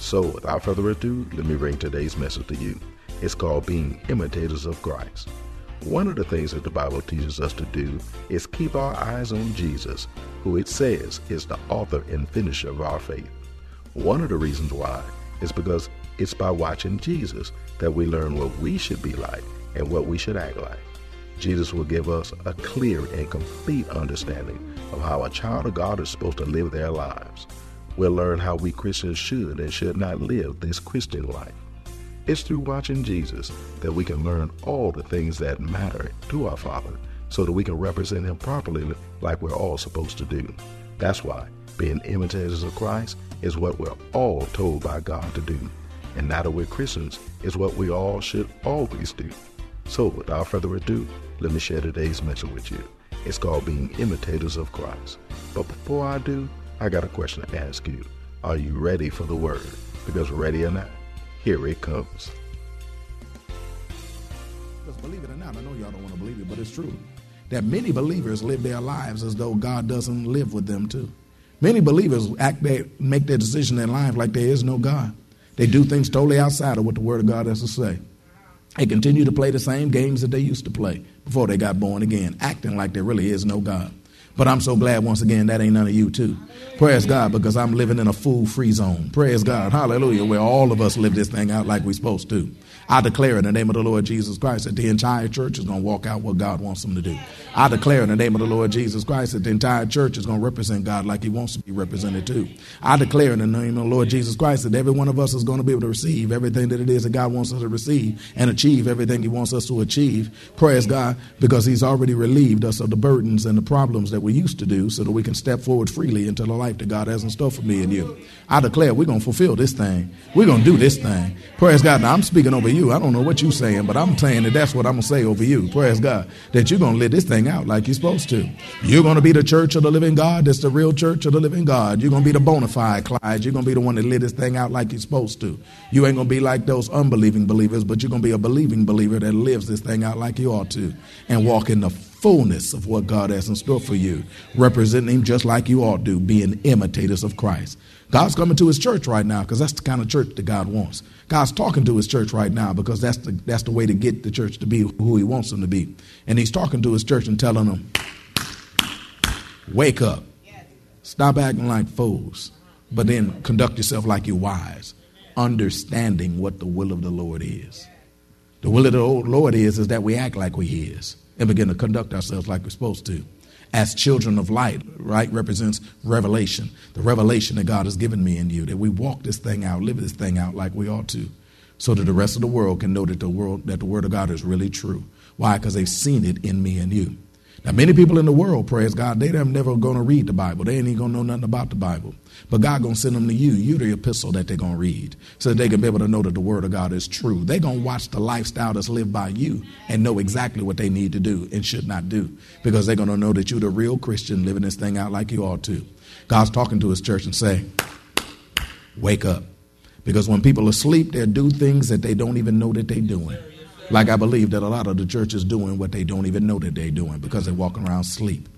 So, without further ado, let me bring today's message to you. It's called Being Imitators of Christ. One of the things that the Bible teaches us to do is keep our eyes on Jesus, who it says is the author and finisher of our faith. One of the reasons why is because it's by watching Jesus that we learn what we should be like and what we should act like. Jesus will give us a clear and complete understanding of how a child of God is supposed to live their lives. We'll learn how we Christians should and should not live this Christian life. It's through watching Jesus that we can learn all the things that matter to our Father so that we can represent Him properly like we're all supposed to do. That's why being imitators of Christ is what we're all told by God to do. And now that we're Christians, is what we all should always do. So, without further ado, let me share today's message with you. It's called Being Imitators of Christ. But before I do, I got a question to ask you. Are you ready for the word? Because ready or not, here it comes. Because believe it or not, I know y'all don't want to believe it, but it's true. That many believers live their lives as though God doesn't live with them too. Many believers act they make their decision in life like there is no God. They do things totally outside of what the Word of God has to say. They continue to play the same games that they used to play before they got born again, acting like there really is no God. But I'm so glad once again that ain't none of you too. Praise God because I'm living in a fool free zone. Praise God. Hallelujah. Where all of us live this thing out like we're supposed to. I declare in the name of the Lord Jesus Christ that the entire church is going to walk out what God wants them to do. I declare in the name of the Lord Jesus Christ that the entire church is going to represent God like He wants to be represented too. I declare in the name of the Lord Jesus Christ that every one of us is going to be able to receive everything that it is that God wants us to receive and achieve everything He wants us to achieve. Praise God because He's already relieved us of the burdens and the problems that we used to do so that we can step forward freely into the life that God has in store for me and you. I declare we're going to fulfill this thing. We're going to do this thing. Praise God. Now I'm speaking over you. I don't know what you're saying, but I'm saying that that's what I'm going to say over you. Praise God. That you're going to live this thing out like you're supposed to. You're going to be the church of the living God. That's the real church of the living God. You're going to be the bona fide Clyde. You're going to be the one that live this thing out like you're supposed to. You ain't going to be like those unbelieving believers, but you're going to be a believing believer that lives this thing out like you ought to and walk in the fullness of what God has in store for you, representing Him just like you all do, being imitators of Christ. God's coming to His church right now because that's the kind of church that God wants. God's talking to His church right now because that's the, that's the way to get the church to be who He wants them to be. And He's talking to His church and telling them, wake up. Stop acting like fools, but then conduct yourself like you're wise, understanding what the will of the Lord is. The will of the Lord is, is that we act like we His and begin to conduct ourselves like we're supposed to. As children of light, right, represents revelation. The revelation that God has given me and you, that we walk this thing out, live this thing out like we ought to, so that the rest of the world can know that the world that the word of God is really true. Why? Because they've seen it in me and you. Now, many people in the world, praise God, they are never going to read the Bible. They ain't even going to know nothing about the Bible. But God going to send them to you. You the epistle that they're going to read so they can be able to know that the word of God is true. They're going to watch the lifestyle that's lived by you and know exactly what they need to do and should not do because they're going to know that you're the real Christian living this thing out like you ought to. God's talking to his church and say, wake up. Because when people are asleep, they do things that they don't even know that they're doing. Like I believe that a lot of the church is doing what they don't even know that they're doing because they're walking around sleep.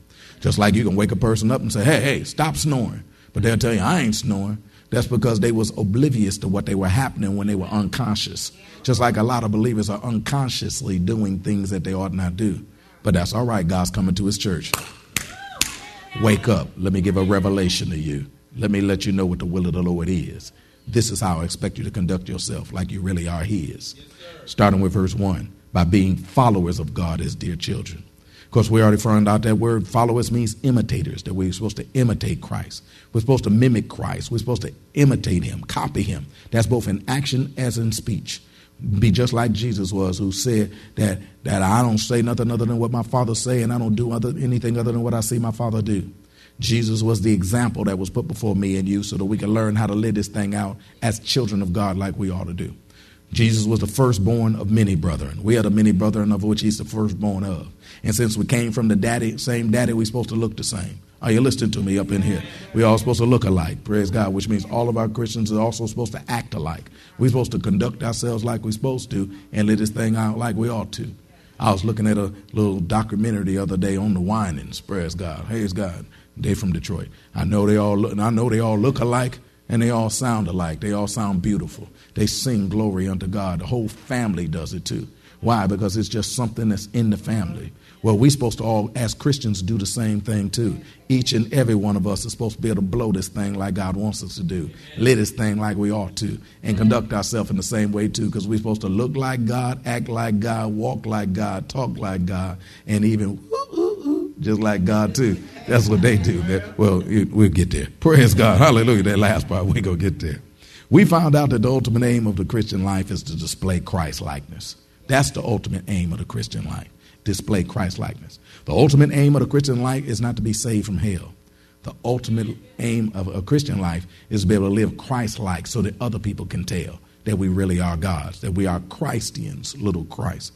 Just like you can wake a person up and say, hey, hey, stop snoring. But they'll tell you, I ain't snoring. That's because they was oblivious to what they were happening when they were unconscious. Just like a lot of believers are unconsciously doing things that they ought not do. But that's all right. God's coming to his church. Wake up. Let me give a revelation to you. Let me let you know what the will of the Lord is. This is how I expect you to conduct yourself, like you really are His. Starting with verse 1 by being followers of God as dear children. Of course, we already found out that word followers means imitators, that we're supposed to imitate Christ. We're supposed to mimic Christ. We're supposed to imitate him, copy him. That's both in action as in speech. Be just like Jesus was, who said that, that I don't say nothing other than what my Father say, and I don't do other, anything other than what I see my Father do. Jesus was the example that was put before me and you so that we can learn how to live this thing out as children of God like we ought to do. Jesus was the firstborn of many brethren. We are the many brethren of which he's the firstborn of. And since we came from the daddy, same daddy, we're supposed to look the same. Are you listening to me up in here? We're all supposed to look alike, praise God, which means all of our Christians are also supposed to act alike. We're supposed to conduct ourselves like we're supposed to and live this thing out like we ought to. I was looking at a little documentary the other day on the Winans, praise God. Praise God. They from Detroit. I know they all look, I know they all look alike and they all sound alike. They all sound beautiful. They sing glory unto God. The whole family does it too. Why? Because it's just something that's in the family. Well, we're supposed to all, as Christians, do the same thing too. Each and every one of us is supposed to be able to blow this thing like God wants us to do, live this thing like we ought to, and conduct ourselves in the same way too, because we're supposed to look like God, act like God, walk like God, talk like God, and even just like God too. That's what they do. Well, we'll get there. Praise God. Hallelujah. That last part, we're going to get there. We found out that the ultimate aim of the Christian life is to display Christ likeness. That's the ultimate aim of the Christian life. Display Christ likeness. The ultimate aim of the Christian life is not to be saved from hell. The ultimate aim of a Christian life is to be able to live Christ like so that other people can tell that we really are God's, that we are Christians, little Christ.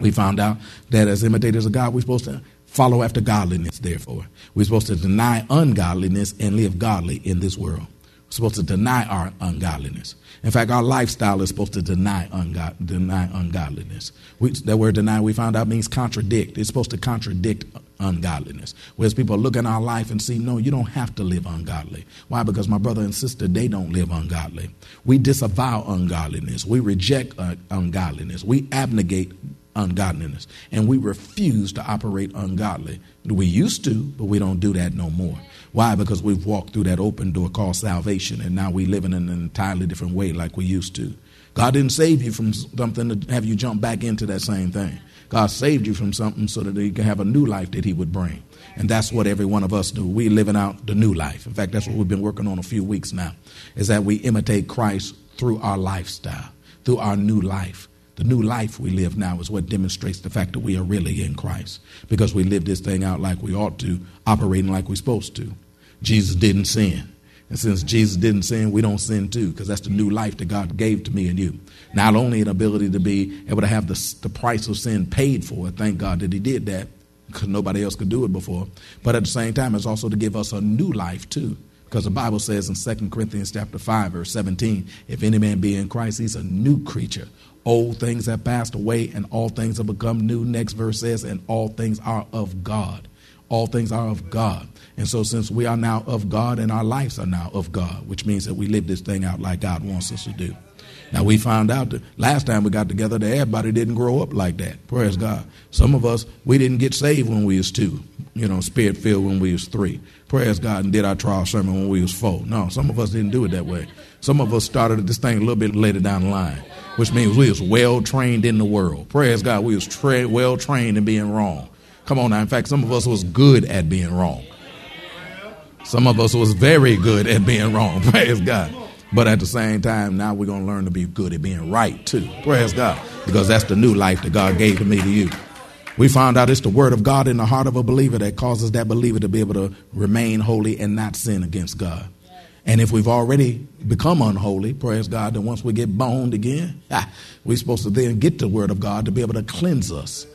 We found out that as imitators of God, we're supposed to follow after godliness, therefore. We're supposed to deny ungodliness and live godly in this world. We're supposed to deny our ungodliness. In fact, our lifestyle is supposed to deny, ungod- deny ungodliness. We, that word deny, we found out, means contradict. It's supposed to contradict ungodliness. Whereas people look at our life and see, no, you don't have to live ungodly. Why? Because my brother and sister, they don't live ungodly. We disavow ungodliness. We reject uh, ungodliness. We abnegate ungodliness. And we refuse to operate ungodly. We used to, but we don't do that no more. Why? Because we've walked through that open door called salvation, and now we live in an entirely different way like we used to. God didn't save you from something to have you jump back into that same thing. God saved you from something so that He can have a new life that He would bring. And that's what every one of us do. We're living out the new life. In fact, that's what we've been working on a few weeks now, is that we imitate Christ through our lifestyle, through our new life. The new life we live now is what demonstrates the fact that we are really in Christ because we live this thing out like we ought to, operating like we're supposed to. Jesus didn't sin. And since Jesus didn't sin, we don't sin too because that's the new life that God gave to me and you. Not only an ability to be able to have the, the price of sin paid for, thank God that He did that because nobody else could do it before, but at the same time, it's also to give us a new life too. Because the Bible says in 2 Corinthians chapter 5, verse 17, if any man be in Christ, he's a new creature. Old things have passed away and all things have become new. Next verse says, and all things are of God. All things are of God. And so, since we are now of God and our lives are now of God, which means that we live this thing out like God wants us to do. Now, we found out that last time we got together that everybody didn't grow up like that. Praise God. Some of us, we didn't get saved when we was two, you know, spirit filled when we was three. Praise God and did our trial sermon when we was four. No, some of us didn't do it that way. Some of us started this thing a little bit later down the line which means we was well trained in the world. Praise God, we was tra- well trained in being wrong. Come on now. In fact, some of us was good at being wrong. Some of us was very good at being wrong. Praise God. But at the same time, now we're going to learn to be good at being right too. Praise God. Because that's the new life that God gave to me to you. We found out it's the word of God in the heart of a believer that causes that believer to be able to remain holy and not sin against God. And if we've already become unholy, praise God, then once we get boned again, ah, we're supposed to then get the word of God to be able to cleanse us,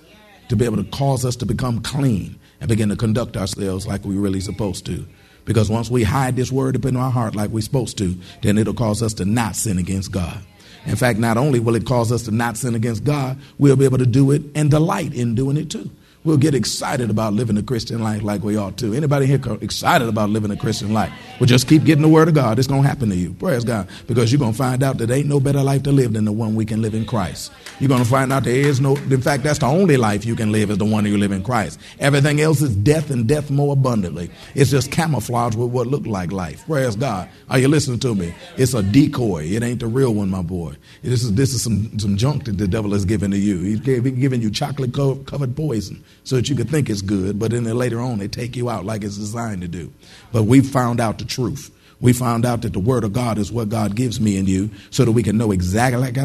to be able to cause us to become clean and begin to conduct ourselves like we're really supposed to. Because once we hide this word up in our heart like we're supposed to, then it'll cause us to not sin against God. In fact, not only will it cause us to not sin against God, we'll be able to do it and delight in doing it too. We'll get excited about living the Christian life like we ought to. Anybody here excited about living a Christian life? Well, just keep getting the word of God. It's going to happen to you. Praise God. Because you're going to find out that there ain't no better life to live than the one we can live in Christ. You're going to find out there is no, in fact, that's the only life you can live is the one you live in Christ. Everything else is death and death more abundantly. It's just camouflage with what looked like life. Praise God. Are you listening to me? It's a decoy. It ain't the real one, my boy. This is, this is some, some junk that the devil has given to you. He's giving you chocolate covered poison so that you could think it's good, but then later on they take you out like it's designed to do. But we found out the truth. We found out that the Word of God is what God gives me and you so that we can know exactly like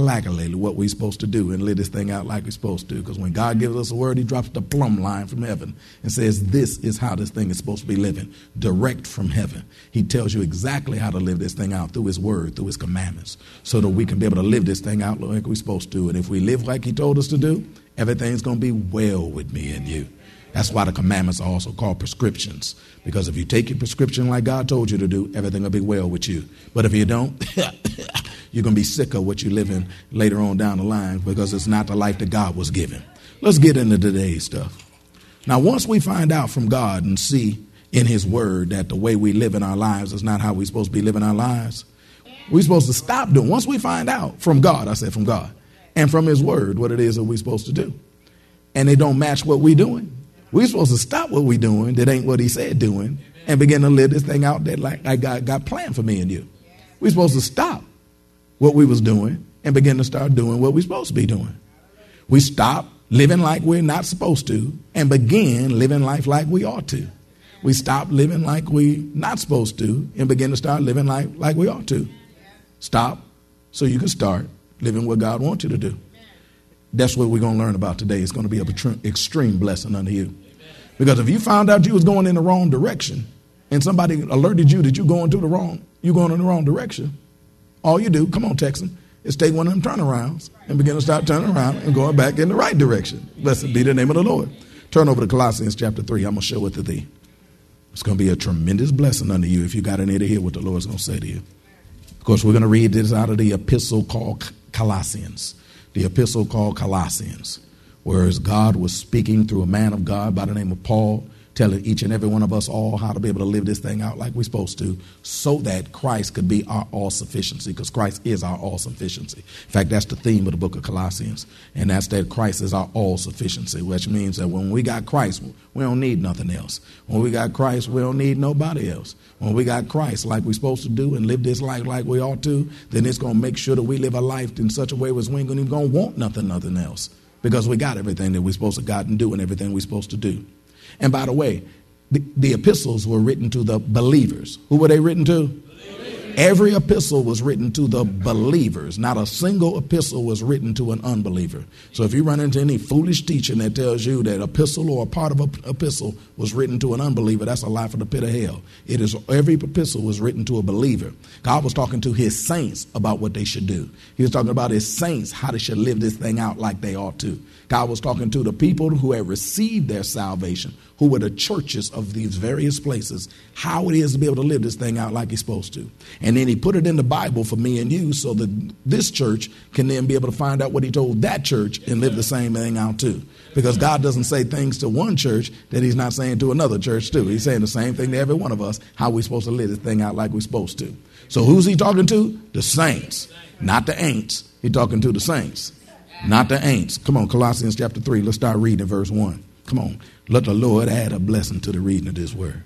what we're supposed to do and live this thing out like we're supposed to. Because when God gives us a word, He drops the plumb line from heaven and says, This is how this thing is supposed to be living, direct from heaven. He tells you exactly how to live this thing out through His Word, through His commandments, so that we can be able to live this thing out like we're supposed to. And if we live like He told us to do, everything's going to be well with me and you. That's why the commandments are also called prescriptions. Because if you take your prescription like God told you to do, everything will be well with you. But if you don't, you're going to be sick of what you're living later on down the line because it's not the life that God was given. Let's get into today's stuff. Now, once we find out from God and see in His Word that the way we live in our lives is not how we're supposed to be living our lives, we're supposed to stop doing. Once we find out from God, I said from God, and from His Word what it is that we're supposed to do, and they don't match what we're doing, we're supposed to stop what we're doing that ain't what he said doing and begin to live this thing out that like I got, got planned for me and you. We're supposed to stop what we was doing and begin to start doing what we're supposed to be doing. We stop living like we're not supposed to and begin living life like we ought to. We stop living like we not supposed to and begin to start living life like we ought to. Stop so you can start living what God wants you to do. That's what we're going to learn about today. It's going to be an extreme blessing unto you. Because if you found out you was going in the wrong direction and somebody alerted you that you're going to the wrong, you're going in the wrong direction, all you do, come on, Texan, is take one of them turnarounds and begin to start turning around and going back in the right direction. Blessed be the name of the Lord. Turn over to Colossians chapter 3. I'm going to show it to thee. It's going to be a tremendous blessing unto you if you got an ear to hear what the Lord's going to say to you. Of course, we're going to read this out of the epistle called Colossians the epistle called Colossians, whereas God was speaking through a man of God by the name of Paul, telling each and every one of us all how to be able to live this thing out like we're supposed to, so that Christ could be our all sufficiency, because Christ is our all sufficiency. In fact, that's the theme of the book of Colossians, and that's that Christ is our all sufficiency, which means that when we got Christ, we don't need nothing else. When we got Christ, we don't need nobody else. When we got Christ like we're supposed to do and live this life like we ought to, then it's going to make sure that we live a life in such a way as we ain't going to want nothing, nothing else. Because we got everything that we're supposed to got and do and everything we're supposed to do. And by the way, the, the epistles were written to the believers. Who were they written to? Every epistle was written to the believers. Not a single epistle was written to an unbeliever. So if you run into any foolish teaching that tells you that epistle or a part of an epistle was written to an unbeliever, that's a lie from the pit of hell. It is every epistle was written to a believer. God was talking to his saints about what they should do. He was talking about his saints how they should live this thing out like they ought to. God was talking to the people who had received their salvation, who were the churches of these various places, how it is to be able to live this thing out like he's supposed to. And then he put it in the Bible for me and you so that this church can then be able to find out what he told that church and live the same thing out too. Because God doesn't say things to one church that he's not saying to another church too. He's saying the same thing to every one of us, how we're supposed to live this thing out like we're supposed to. So who's he talking to? The saints, not the ain'ts. He's talking to the saints, not the ain'ts. Come on, Colossians chapter 3. Let's start reading verse 1. Come on. Let the Lord add a blessing to the reading of this word.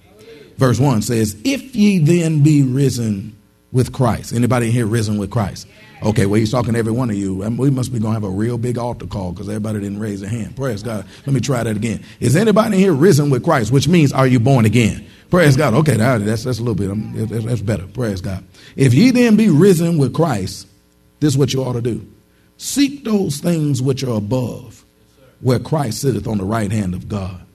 Verse 1 says, If ye then be risen with Christ. Anybody here risen with Christ? Okay, well, he's talking to every one of you. we must be going to have a real big altar call because everybody didn't raise their hand. Praise God. Let me try that again. Is anybody here risen with Christ? Which means, are you born again? Praise God. Okay, that's, that's a little bit, um, that's better. Praise God. If ye then be risen with Christ, this is what you ought to do. Seek those things which are above, where Christ sitteth on the right hand of God.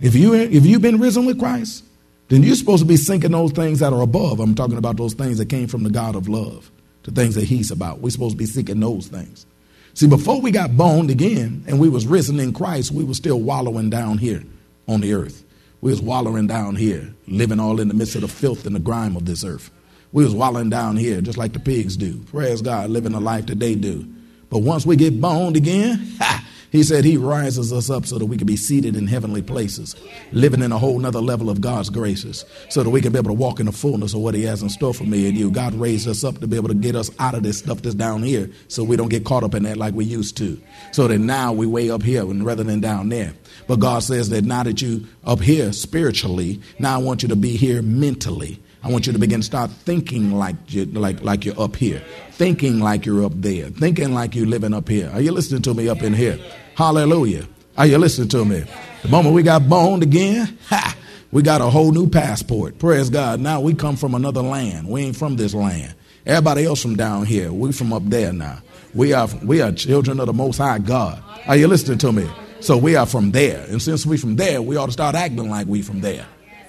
If you if you've been risen with Christ, then you're supposed to be seeking those things that are above. I'm talking about those things that came from the God of love, the things that He's about. We're supposed to be seeking those things. See, before we got boned again and we was risen in Christ, we were still wallowing down here on the earth. We was wallowing down here, living all in the midst of the filth and the grime of this earth. We was wallowing down here just like the pigs do. Praise God, living the life that they do. But once we get boned again, ha, He said he rises us up so that we can be seated in heavenly places, living in a whole nother level of God's graces, so that we can be able to walk in the fullness of what he has in store for me and you. God raised us up to be able to get us out of this stuff that's down here so we don't get caught up in that like we used to. So that now we way up here and rather than down there. But God says that now that you up here spiritually, now I want you to be here mentally. I want you to begin to start thinking like you, like like you're up here, thinking like you're up there, thinking like you're living up here. Are you listening to me up in here? Hallelujah. Are you listening to me? The moment we got boned again, ha, we got a whole new passport. Praise God. Now we come from another land. We ain't from this land. Everybody else from down here. We from up there now. We are we are children of the Most High God. Are you listening to me? So we are from there, and since we from there, we ought to start acting like we from there.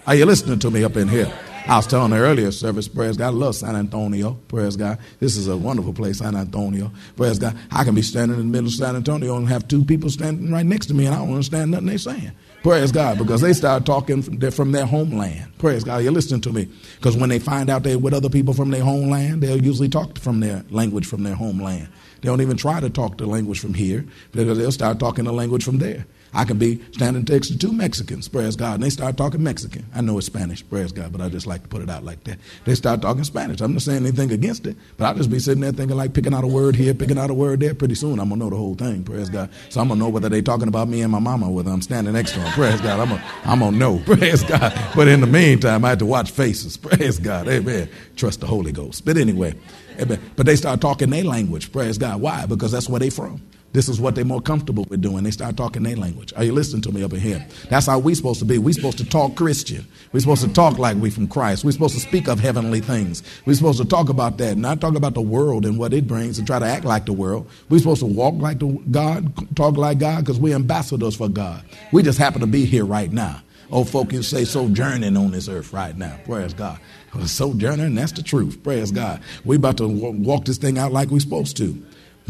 Are you listening to me up in here? I was telling the earlier service, praise God, I love San Antonio, praise God. This is a wonderful place, San Antonio, praise God. I can be standing in the middle of San Antonio and have two people standing right next to me and I don't understand nothing they're saying. Praise God, because they start talking from their, from their homeland. Praise God, you're listening to me. Because when they find out they're with other people from their homeland, they'll usually talk from their language from their homeland. They don't even try to talk the language from here because they'll start talking the language from there. I can be standing next to two Mexicans, praise God, and they start talking Mexican. I know it's Spanish, praise God, but I just like to put it out like that. They start talking Spanish. I'm not saying anything against it, but I'll just be sitting there thinking like picking out a word here, picking out a word there. Pretty soon I'm gonna know the whole thing, praise God. So I'm gonna know whether they're talking about me and my mama, whether I'm standing next to them, praise God. I'm gonna, I'm gonna know, praise God. But in the meantime, I have to watch faces, praise God, amen. Trust the Holy Ghost. But anyway, amen. But they start talking their language, praise God. Why? Because that's where they from. This is what they're more comfortable with doing. They start talking their language. Are you listening to me up in here? That's how we're supposed to be. We're supposed to talk Christian. We're supposed to talk like we from Christ. We're supposed to speak of heavenly things. We're supposed to talk about that, not talk about the world and what it brings and try to act like the world. We're supposed to walk like the God, talk like God, because we're ambassadors for God. We just happen to be here right now. Old folk can say sojourning on this earth right now. Praise God. Sojourning, that's the truth. Praise God. We're about to walk this thing out like we're supposed to.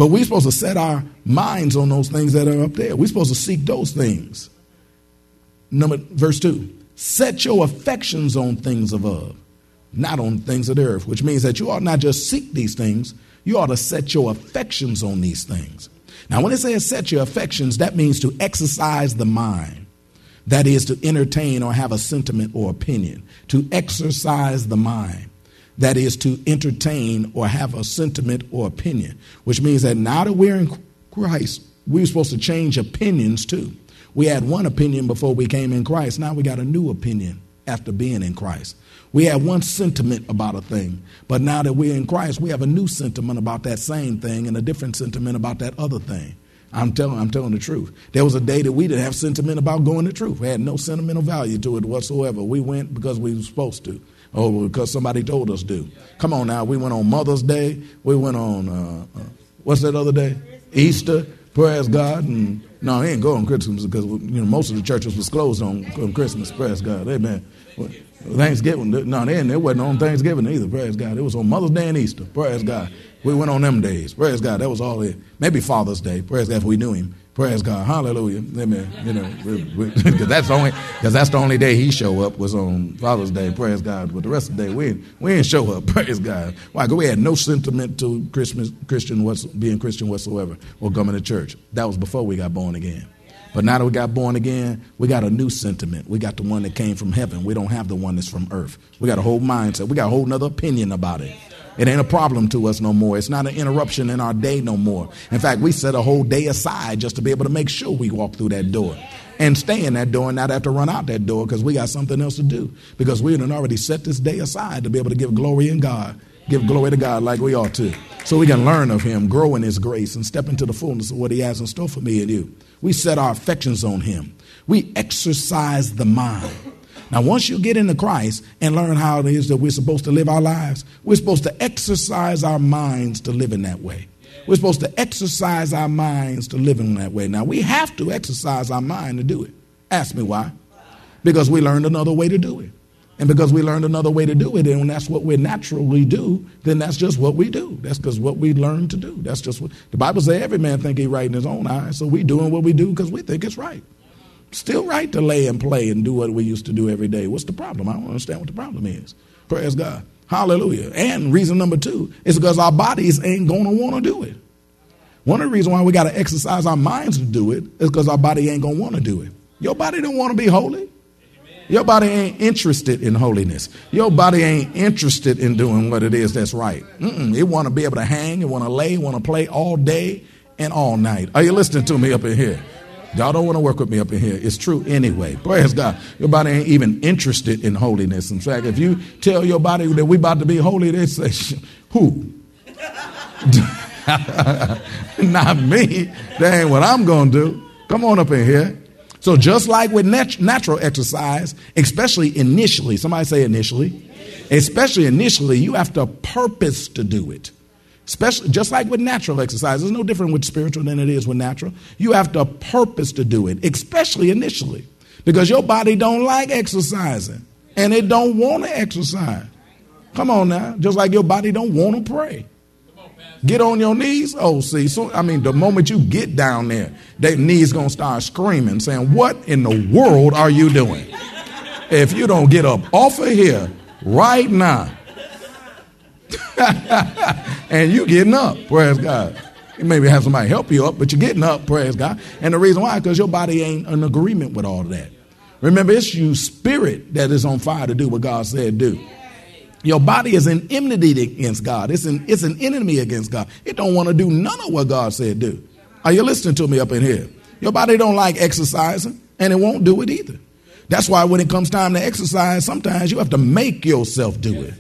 But we're supposed to set our minds on those things that are up there. We're supposed to seek those things. Number verse 2. Set your affections on things above, not on things of the earth, which means that you ought not just seek these things, you ought to set your affections on these things. Now, when it says set your affections, that means to exercise the mind. That is to entertain or have a sentiment or opinion, to exercise the mind that is to entertain or have a sentiment or opinion, which means that now that we're in Christ, we're supposed to change opinions too. We had one opinion before we came in Christ. Now we got a new opinion after being in Christ. We had one sentiment about a thing, but now that we're in Christ, we have a new sentiment about that same thing and a different sentiment about that other thing. I'm telling, I'm telling the truth. There was a day that we didn't have sentiment about going to truth. We had no sentimental value to it whatsoever. We went because we were supposed to. Oh, because somebody told us to. Come on now. We went on Mother's Day. We went on, uh, uh, what's that other day? Easter. Praise God. And no, he ain't going on Christmas because you know most of the churches was closed on, on Christmas. Praise God. Amen. Thanksgiving. No, they, they wasn't on Thanksgiving either. Praise God. It was on Mother's Day and Easter. Praise God. We went on them days. Praise God. That was all it. Maybe Father's Day. Praise God if we knew him. Praise God, Hallelujah. Amen. You know, because that's the only because that's the only day he show up was on Father's Day. Praise God. But the rest of the day we we didn't show up. Praise God. Why? Because we had no sentiment to Christmas, Christian, what's, being Christian whatsoever, or coming to church. That was before we got born again. But now that we got born again, we got a new sentiment. We got the one that came from heaven. We don't have the one that's from earth. We got a whole mindset. We got a whole nother opinion about it. It ain't a problem to us no more. It's not an interruption in our day no more. In fact, we set a whole day aside just to be able to make sure we walk through that door and stay in that door and not have to run out that door because we got something else to do. Because we had already set this day aside to be able to give glory in God, give glory to God like we ought to. So we can learn of Him, grow in His grace, and step into the fullness of what He has in store for me and you. We set our affections on Him. We exercise the mind. Now, once you get into Christ and learn how it is that we're supposed to live our lives, we're supposed to exercise our minds to live in that way. We're supposed to exercise our minds to live in that way. Now, we have to exercise our mind to do it. Ask me why. Because we learned another way to do it. And because we learned another way to do it, and that's what we naturally do, then that's just what we do. That's because what we learned to do. That's just what the Bible says every man think he right in his own eyes. So we doing what we do because we think it's right. Still right to lay and play and do what we used to do every day. What's the problem? I don't understand what the problem is. Praise God. Hallelujah. And reason number two is because our bodies ain't going to want to do it. One of the reasons why we got to exercise our minds to do it is because our body ain't going to want to do it. Your body don't want to be holy. Your body ain't interested in holiness. Your body ain't interested in doing what it is that's right. Mm-mm. It want to be able to hang, it want to lay, want to play all day and all night. Are you listening to me up in here? Y'all don't want to work with me up in here. It's true anyway. Praise God. Your body ain't even interested in holiness. In fact, if you tell your body that we about to be holy, they say, who? Not me. That ain't what I'm going to do. Come on up in here. So just like with nat- natural exercise, especially initially, somebody say initially, especially initially, you have to purpose to do it. Especially, just like with natural exercise, it's no different with spiritual than it is with natural. You have to purpose to do it, especially initially, because your body don't like exercising and it don't want to exercise. Come on now, just like your body don't want to pray. Get on your knees. Oh, see, so I mean, the moment you get down there, that knees gonna start screaming, saying, "What in the world are you doing?" If you don't get up off of here right now, and you getting up, praise God. You maybe have somebody help you up, but you're getting up, praise God. And the reason why, because your body ain't in agreement with all that. Remember, it's you spirit that is on fire to do what God said do. Your body is in enmity against God. It's an, it's an enemy against God. It don't want to do none of what God said do. Are you listening to me up in here? Your body don't like exercising, and it won't do it either. That's why when it comes time to exercise, sometimes you have to make yourself do it.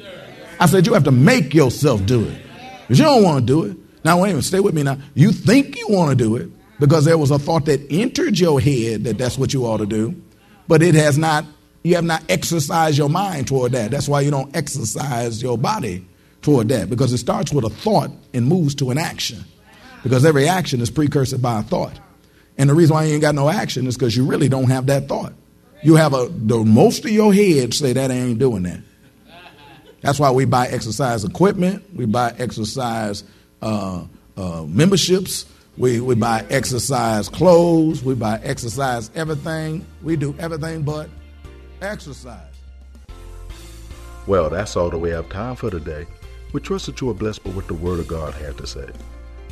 I said you have to make yourself do it. Because you don't want to do it. Now, wait a minute, stay with me now. You think you want to do it because there was a thought that entered your head that that's what you ought to do, but it has not you have not exercised your mind toward that. That's why you don't exercise your body toward that because it starts with a thought and moves to an action. Because every action is precursored by a thought. And the reason why you ain't got no action is because you really don't have that thought. You have a the most of your head say that I ain't doing that. That's why we buy exercise equipment, we buy exercise uh, uh, memberships, we, we buy exercise clothes, we buy exercise everything. We do everything but exercise. Well, that's all that we have time for today. We trust that you are blessed by what the Word of God had to say.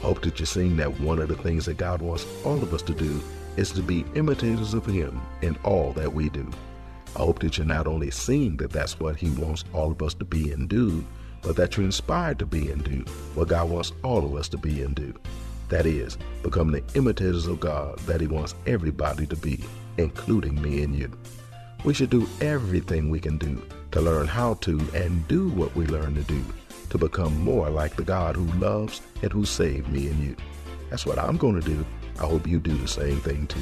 Hope that you're seeing that one of the things that God wants all of us to do is to be imitators of Him in all that we do. I hope that you're not only seeing that that's what He wants all of us to be and do, but that you're inspired to be and do what God wants all of us to be and do. That is, become the imitators of God that He wants everybody to be, including me and you. We should do everything we can do to learn how to and do what we learn to do to become more like the God who loves and who saved me and you. That's what I'm going to do. I hope you do the same thing too.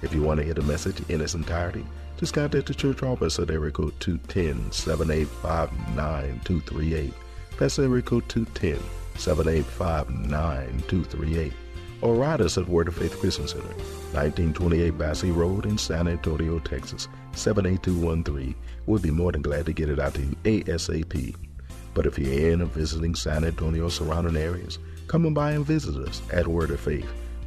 If you want to hear the message in its entirety, just contact the church office at area code 210-785-9238. That's area code 210-785-9238 or write us at Word of Faith Christian Center, 1928 Basse Road in San Antonio, Texas, 78213. We'll be more than glad to get it out to you ASAP. But if you're in or visiting San Antonio or surrounding areas, come and by and visit us at Word of Faith.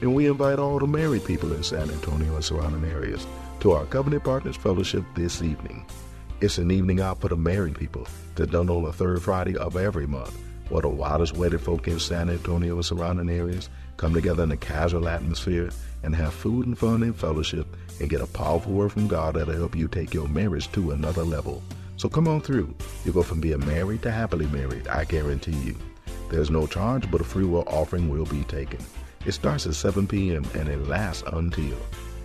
And we invite all the married people in San Antonio and surrounding areas to our Covenant Partners Fellowship this evening. It's an evening out for the married people that's done on the third Friday of every month. Where the wildest wedded folk in San Antonio and surrounding areas come together in a casual atmosphere and have food and fun and fellowship and get a powerful word from God that'll help you take your marriage to another level. So come on through. You go from being married to happily married, I guarantee you. There's no charge, but a free will offering will be taken. It starts at 7 p.m. and it lasts until.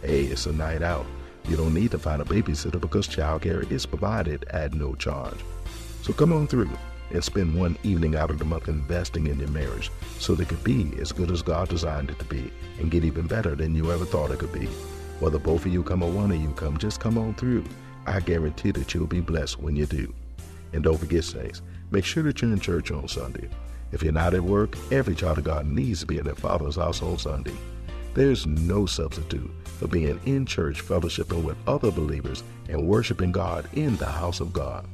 Hey, it's a night out. You don't need to find a babysitter because childcare is provided at no charge. So come on through and spend one evening out of the month investing in your marriage so that it could be as good as God designed it to be and get even better than you ever thought it could be. Whether both of you come or one of you come, just come on through. I guarantee that you'll be blessed when you do. And don't forget, saints, make sure that you're in church on Sunday. If you're not at work, every child of God needs to be in their father's house on Sunday. There's no substitute for being in church, fellowshipping with other believers, and worshiping God in the house of God.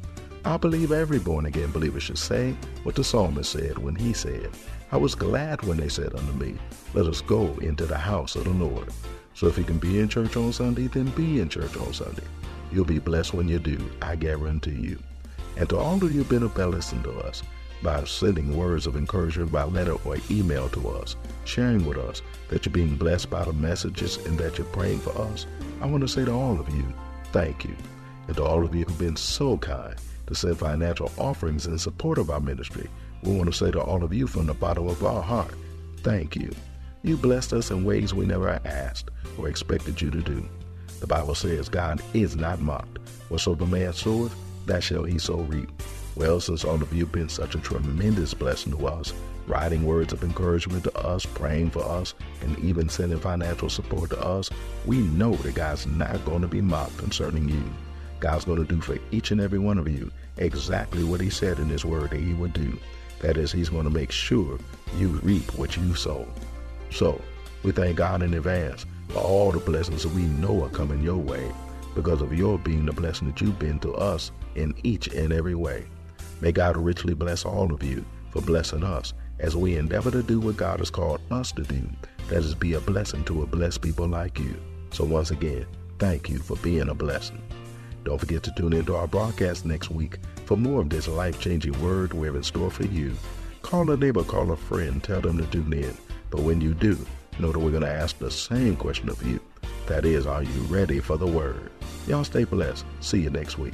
I believe every born again believer should say what the psalmist said when he said, I was glad when they said unto me, Let us go into the house of the Lord. So if you can be in church on Sunday, then be in church on Sunday. You'll be blessed when you do, I guarantee you. And to all of you who've been a blessing to us, by sending words of encouragement by letter or email to us, sharing with us that you're being blessed by the messages and that you're praying for us. I want to say to all of you, thank you. And to all of you who've been so kind to send financial offerings in support of our ministry, we want to say to all of you from the bottom of our heart, thank you. You blessed us in ways we never asked or expected you to do. The Bible says God is not mocked. Whatsoever man soweth, that shall he so reap. Well, since all of you have been such a tremendous blessing to us, writing words of encouragement to us, praying for us, and even sending financial support to us, we know that God's not going to be mocked concerning you. God's going to do for each and every one of you exactly what He said in His Word that He would do. That is, He's going to make sure you reap what you sow. So, we thank God in advance for all the blessings that we know are coming your way because of your being the blessing that you've been to us in each and every way. May God richly bless all of you for blessing us as we endeavor to do what God has called us to do, that is, be a blessing to a blessed people like you. So, once again, thank you for being a blessing. Don't forget to tune into our broadcast next week for more of this life changing word we have in store for you. Call a neighbor, call a friend, tell them to tune in. But when you do, know that we're going to ask the same question of you. That is, are you ready for the word? Y'all stay blessed. See you next week.